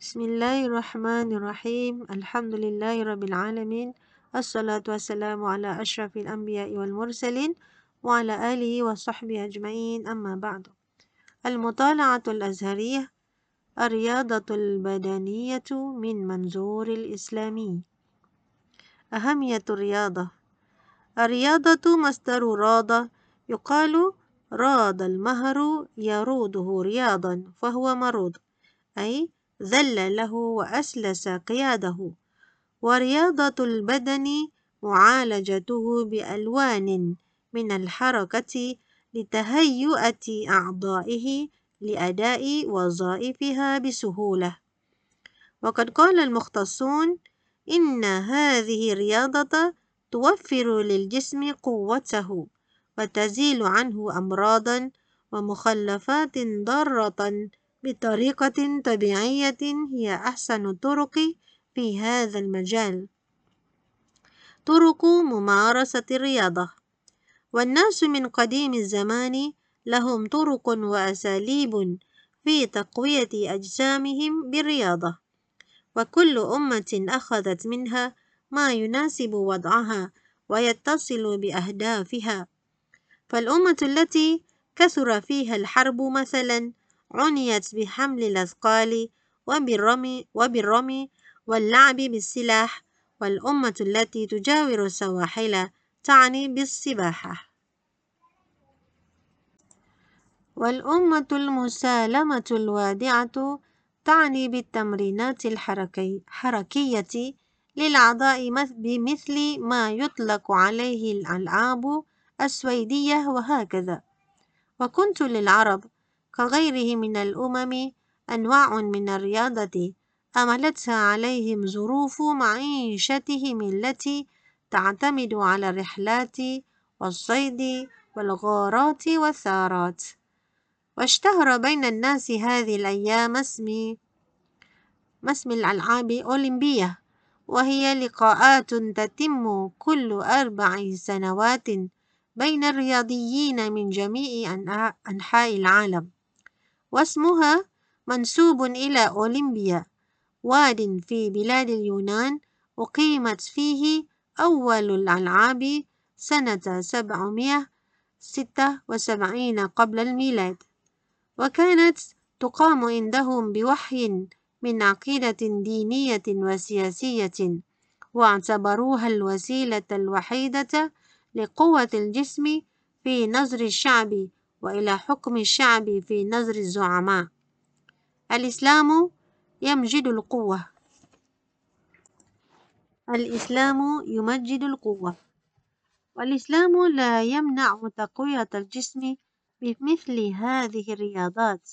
بسم الله الرحمن الرحيم الحمد لله رب العالمين الصلاة والسلام على أشرف الأنبياء والمرسلين وعلى آله وصحبه أجمعين أما بعد المطالعة الأزهرية الرياضة البدنية من منظور الإسلامي أهمية الرياضة الرياضة مصدر راضة يقال راض المهر يروضه رياضا فهو مرود أي ذل له وأسلس قياده. ورياضة البدن معالجته بألوان من الحركة لتهيئة أعضائه لأداء وظائفها بسهولة. وقد قال المختصون إن هذه الرياضة توفر للجسم قوته وتزيل عنه أمراضا ومخلفات ضارة بطريقة طبيعية هي أحسن الطرق في هذا المجال. طرق ممارسة الرياضة. والناس من قديم الزمان لهم طرق وأساليب في تقوية أجسامهم بالرياضة. وكل أمة أخذت منها ما يناسب وضعها ويتصل بأهدافها. فالأمة التي كثر فيها الحرب مثلا عنيت بحمل الأثقال وبالرمي, وبالرمي واللعب بالسلاح والأمة التي تجاور السواحل تعني بالسباحة. والأمة المسالمة الوادعة تعني بالتمرينات الحركية للأعضاء بمثل ما يطلق عليه الألعاب السويدية وهكذا. وكنت للعرب كغيره من الأمم أنواع من الرياضة أملتها عليهم ظروف معيشتهم التي تعتمد على الرحلات والصيد والغارات والثارات. واشتهر بين الناس هذه الأيام اسم اسم الألعاب أولمبية وهي لقاءات تتم كل أربع سنوات بين الرياضيين من جميع أنحاء العالم. واسمها منسوب إلى أولمبيا واد في بلاد اليونان أقيمت فيه أول الألعاب سنة 776 قبل الميلاد. وكانت تقام عندهم بوحي من عقيدة دينية وسياسية واعتبروها الوسيلة الوحيدة لقوة الجسم في نظر الشعب وإلى حكم الشعب في نظر الزعماء. الإسلام يمجد القوة. الإسلام يمجد القوة. والإسلام لا يمنع تقوية الجسم بمثل هذه الرياضات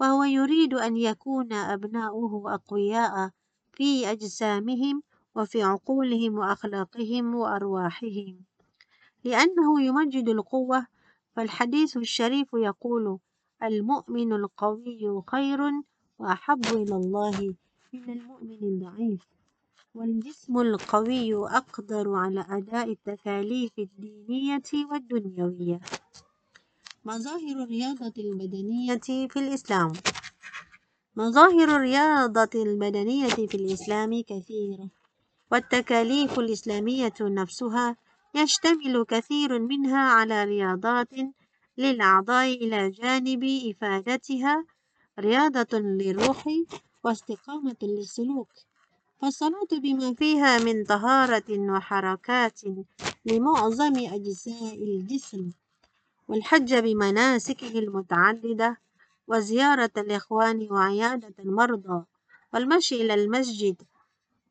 وهو يريد أن يكون أبناؤه أقوياء في أجسامهم وفي عقولهم وأخلاقهم وأرواحهم لأنه يمجد القوة فالحديث الشريف يقول المؤمن القوي خير وأحب إلى الله من المؤمن الضعيف والجسم القوي أقدر على أداء التكاليف الدينية والدنيوية. مظاهر الرياضة البدنية في الإسلام. مظاهر الرياضة البدنية في الإسلام كثيرة والتكاليف الإسلامية نفسها يشتمل كثير منها على رياضات للأعضاء إلى جانب إفادتها رياضة للروح واستقامة للسلوك. فالصلاة بما فيها من طهارة وحركات لمعظم أجزاء الجسم والحج بمناسكه المتعددة وزيارة الإخوان وعيادة المرضى والمشي إلى المسجد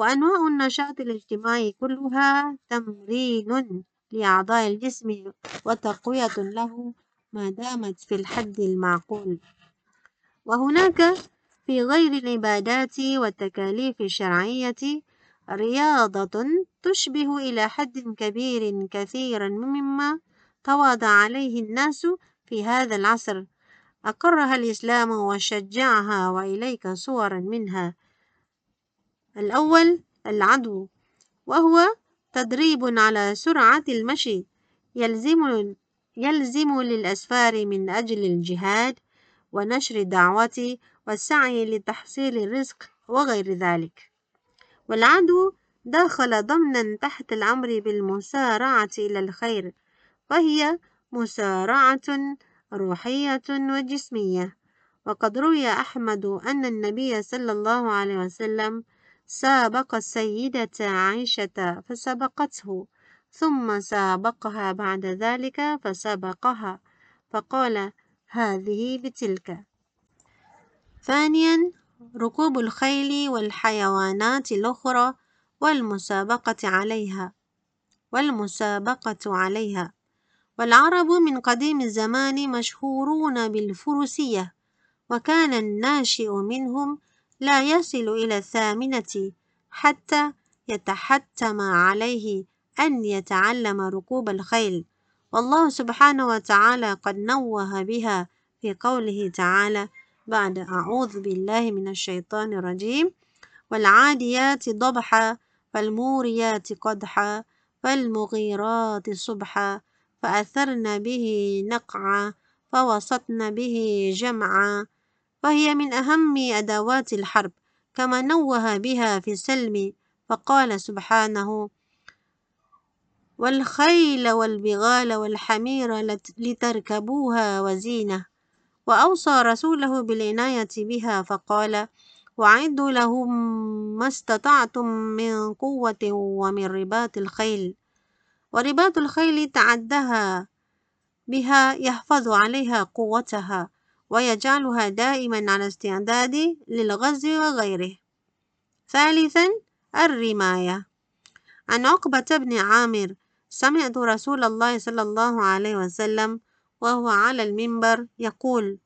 وأنواع النشاط الاجتماعي كلها تمرين لأعضاء الجسم وتقوية له ما دامت في الحد المعقول. وهناك في غير العبادات والتكاليف الشرعية رياضة تشبه إلى حد كبير كثيرا مما تواضع عليه الناس في هذا العصر. أقرها الإسلام وشجعها وإليك صورا منها. الأول العدو وهو تدريب على سرعة المشي. يلزم يلزم للأسفار من أجل الجهاد ونشر الدعوة والسعي لتحصيل الرزق وغير ذلك. والعدو دخل ضمنا تحت الأمر بالمسارعة إلى الخير وهي مسارعة روحية وجسمية. وقد روي أحمد أن النبي صلى الله عليه وسلم سابق السيدة عائشة فسبقته ثم سابقها بعد ذلك فسبقها فقال هذه بتلك. ثانيا ركوب الخيل والحيوانات الأخرى والمسابقة عليها والمسابقة عليها. والعرب من قديم الزمان مشهورون بالفروسية وكان الناشئ منهم لا يصل إلى الثامنة حتى يتحتم عليه أن يتعلم ركوب الخيل. والله سبحانه وتعالى قد نوه بها في قوله تعالى بعد أعوذ بالله من الشيطان الرجيم والعاديات ضبحا فالموريات قدحا فالمغيرات صبحا فأثرن به نقعا فوسطن به جمعا فهي من أهم أدوات الحرب كما نوه بها في السلم فقال سبحانه والخيل والبغال والحمير لتركبوها وزينة. وأوصى رسوله بالعناية بها فقال وأعدوا لهم ما استطعتم من قوة ومن رباط الخيل. ورباط الخيل تعدها بها يحفظ عليها قوتها. ويجعلها دائما على استعداد للغزو وغيره. ثالثا الرماية. عن عقبة بن عامر سمعت رسول الله صلى الله عليه وسلم وهو على المنبر يقول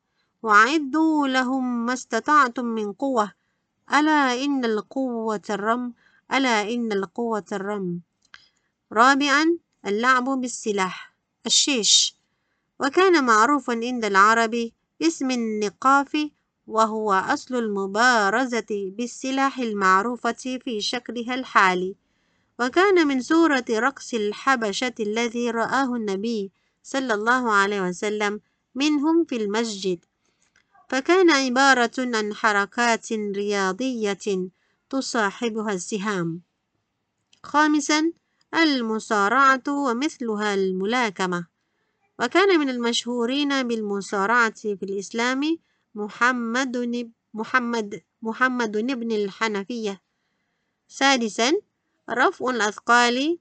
وأعدوا لهم ما استطعتم من قوة. ألا إن القوة الرم ألا إن القوة الرم رابعا اللعب بالسلاح. الشيش. وكان معروفا عند العرب باسم النقاف وهو أصل المبارزة بالسلاح المعروفة في شكلها الحالي. وكان من سورة رقص الحبشة الذي رآه النبي صلى الله عليه وسلم منهم في المسجد. فكان عبارة عن حركات رياضية تصاحبها السهام. خامسا المصارعة ومثلها الملاكمة. وكان من المشهورين بالمصارعة في الإسلام محمد محمد محمد بن الحنفية سادسا رفع الأثقال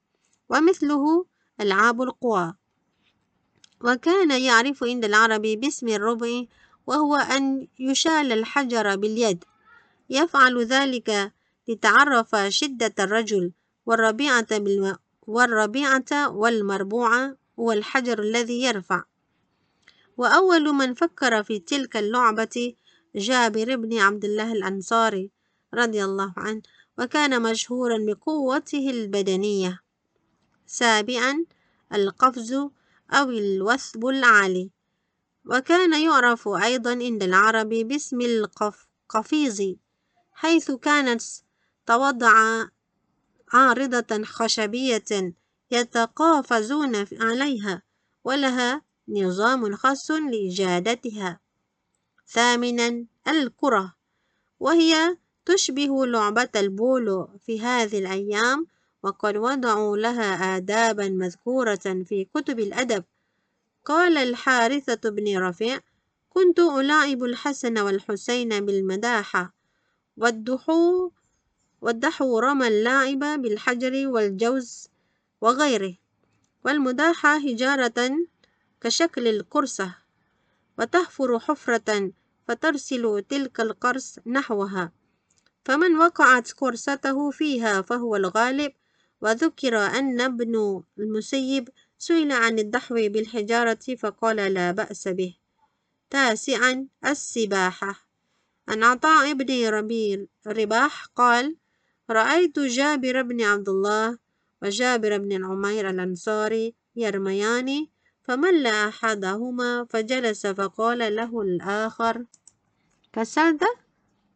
ومثله ألعاب القوى وكان يعرف عند العرب باسم الربع وهو أن يشال الحجر باليد يفعل ذلك لتعرف شدة الرجل والربيعة. والربيعة والمربوعة هو الحجر الذي يرفع. وأول من فكر في تلك اللعبة جابر بن عبد الله الأنصاري رضي الله عنه وكان مشهورا بقوته البدنية سابعا القفز أو الوثب العالي. وكان يعرف أيضا عند العرب باسم القفيز حيث كانت توضع عارضة خشبية يتقافزون عليها ولها نظام خاص لإجادتها. ثامنا الكرة وهي تشبه لعبة البولو في هذه الأيام وقد وضعوا لها آدابا مذكورة في كتب الأدب. قال الحارثة بن رفيع كنت ألاعب الحسن والحسين بالمداحة والدحو والدحو رمى اللاعب بالحجر والجوز وغيره. والمداحة هجارة كشكل القرصة وتحفر حفرة فترسل تلك القرص نحوها. فمن وقعت قرصته فيها فهو الغالب. وذكر أن ابن المسيب سئل عن الدحو بالحجارة فقال لا بأس به. تاسعا السباحة. عن عطاء بن ربيع رباح قال رأيت جابر بن عبد الله وجابر بن عمير الأنصاري يرميان فمل أحدهما فجلس فقال له الآخر كسلت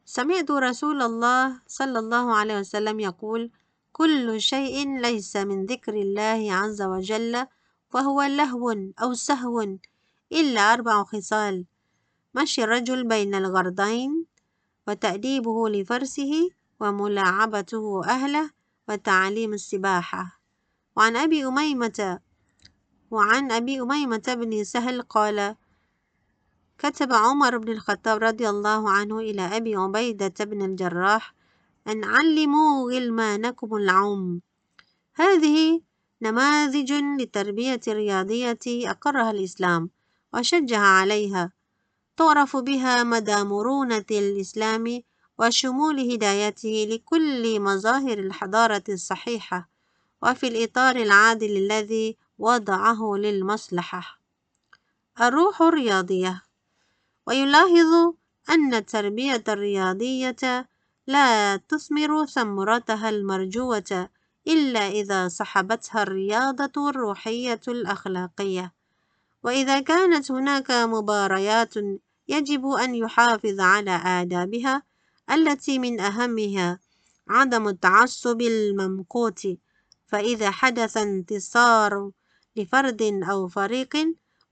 سمعت رسول الله صلى الله عليه وسلم يقول كل شيء ليس من ذكر الله عز وجل فهو لهو أو سهو إلا أربع خصال. مشي الرجل بين الغرضين وتأديبه لفرسه وملاعبته أهله وتعليم السباحة. وعن أبي أميمة وعن أبي أميمة بن سهل قال كتب عمر بن الخطاب رضي الله عنه إلى أبي عبيدة بن الجراح أن علموا غلمانكم العوم هذه نماذج للتربية الرياضية أقرها الإسلام وشجع عليها. تعرف بها مدى مرونة الإسلام وشمول هدايته لكل مظاهر الحضارة الصحيحة وفي الإطار العادل الذي وضعه للمصلحة. الروح الرياضية. ويلاحظ أن التربية الرياضية لا تثمر ثمرتها المرجوة إلا إذا صحبتها الرياضة الروحية الأخلاقية. وإذا كانت هناك مباريات يجب أن يحافظ على آدابها التي من أهمها عدم التعصب الممقوت فإذا حدث انتصار لفرد أو فريق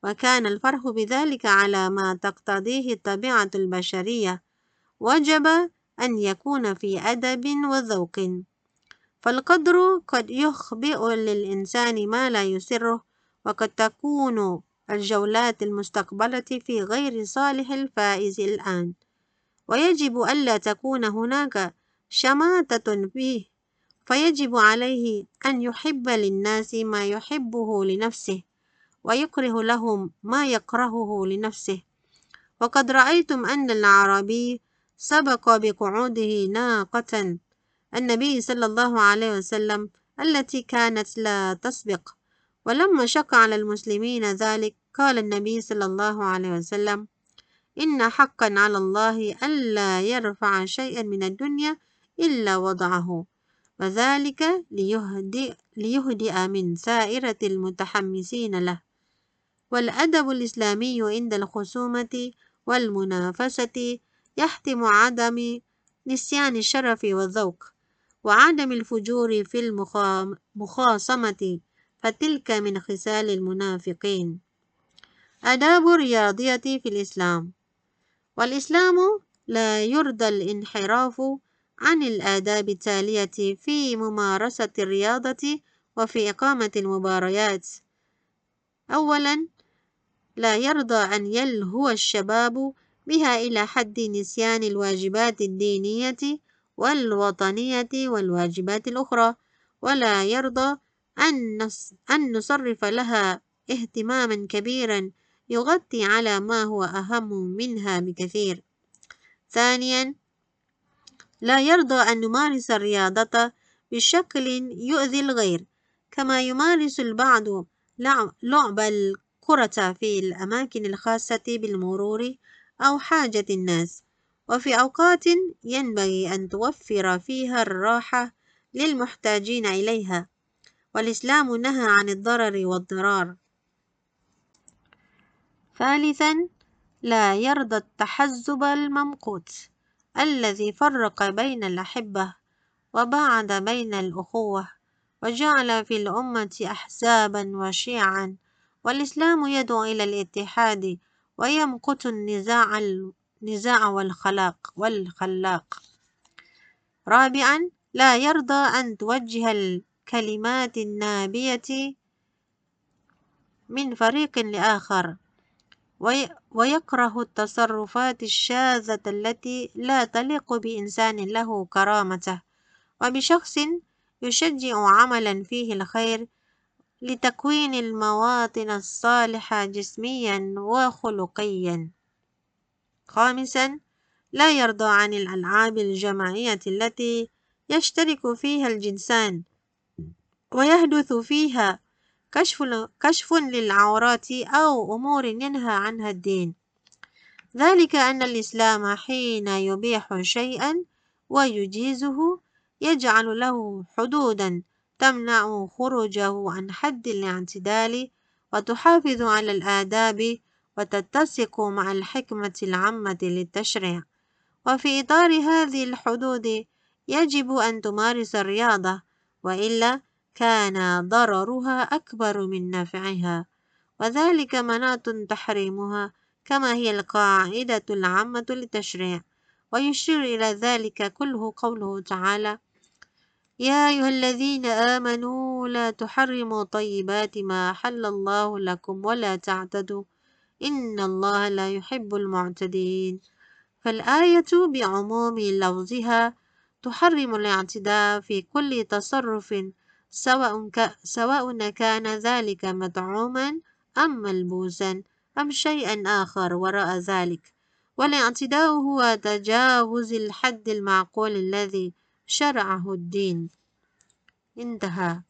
وكان الفرح بذلك على ما تقتضيه الطبيعة البشرية وجب أن يكون في أدب وذوق. فالقدر قد يخبئ للإنسان ما لا يسره وقد تكون الجولات المستقبلة في غير صالح الفائز الآن. ويجب ألا تكون هناك شماتة فيه فيجب عليه أن يحب للناس ما يحبه لنفسه ويكره لهم ما يكرهه لنفسه. وقد رأيتم أن العربي سبق بقعوده ناقة النبي صلى الله عليه وسلم التي كانت لا تسبق. ولما شق على المسلمين ذلك قال النبي صلى الله عليه وسلم إن حقا على الله ألا يرفع شيئا من الدنيا إلا وضعه وذلك ليهدئ, ليهدئ من سائرة المتحمسين له. والأدب الإسلامي عند الخصومة والمنافسة يحتم عدم نسيان الشرف والذوق وعدم الفجور في المخاصمة فتلك من خصال المنافقين. آداب الرياضية في الإسلام. والإسلام لا يرضى الانحراف عن الآداب التالية في ممارسة الرياضة وفي إقامة المباريات. أولا لا يرضى أن يلهو الشباب بها إلى حد نسيان الواجبات الدينية والوطنية والواجبات الأخرى ولا يرضى أن نصرف لها اهتماما كبيرا يغطي على ما هو أهم منها بكثير. ثانيا لا يرضى أن نمارس الرياضة بشكل يؤذي الغير كما يمارس البعض لعب الكرة في الأماكن الخاصة بالمرور أو حاجة الناس. وفي أوقات ينبغي أن توفر فيها الراحة للمحتاجين إليها. والإسلام نهى عن الضرر والضرار. ثالثا لا يرضى التحزب الممقوت الذي فرق بين الأحبة وبعد بين الأخوة وجعل في الأمة أحزابا وشيعا والإسلام يدعو إلى الاتحاد ويمقت النزاع النزاع والخلاق والخلاق. رابعا لا يرضى أن توجه الكلمات النابية من فريق لآخر ويكره التصرفات الشاذة التي لا تليق بإنسان له كرامته وبشخص يشجع عملا فيه الخير لتكوين المواطن الصالحة جسميا وخلقيا. خامسا لا يرضى عن الألعاب الجماعية التي يشترك فيها الجنسان ويحدث فيها كشف, كشف للعورات أو أمور ينهى عنها الدين. ذلك أن الإسلام حين يبيح شيئا ويجيزه يجعل له حدودا تمنع خروجه عن حد الاعتدال وتحافظ على الآداب وتتسق مع الحكمة العامة للتشريع. وفي إطار هذه الحدود يجب أن تمارس الرياضة وإلا كان ضررها أكبر من نفعها وذلك مناط تحريمها كما هي القاعدة العامة للتشريع. ويشير إلى ذلك كله قوله تعالى يا أيها الذين آمنوا لا تحرموا طيبات ما حل الله لكم ولا تعتدوا إن الله لا يحب المعتدين فالآية بعموم لفظها تحرم الاعتداء في كل تصرف سواء, سواء كان ذلك مدعوما أم ملبوسا أم شيئا آخر وراء ذلك. والاعتداء هو تجاوز الحد المعقول الذي شرعه الدين. انتهى.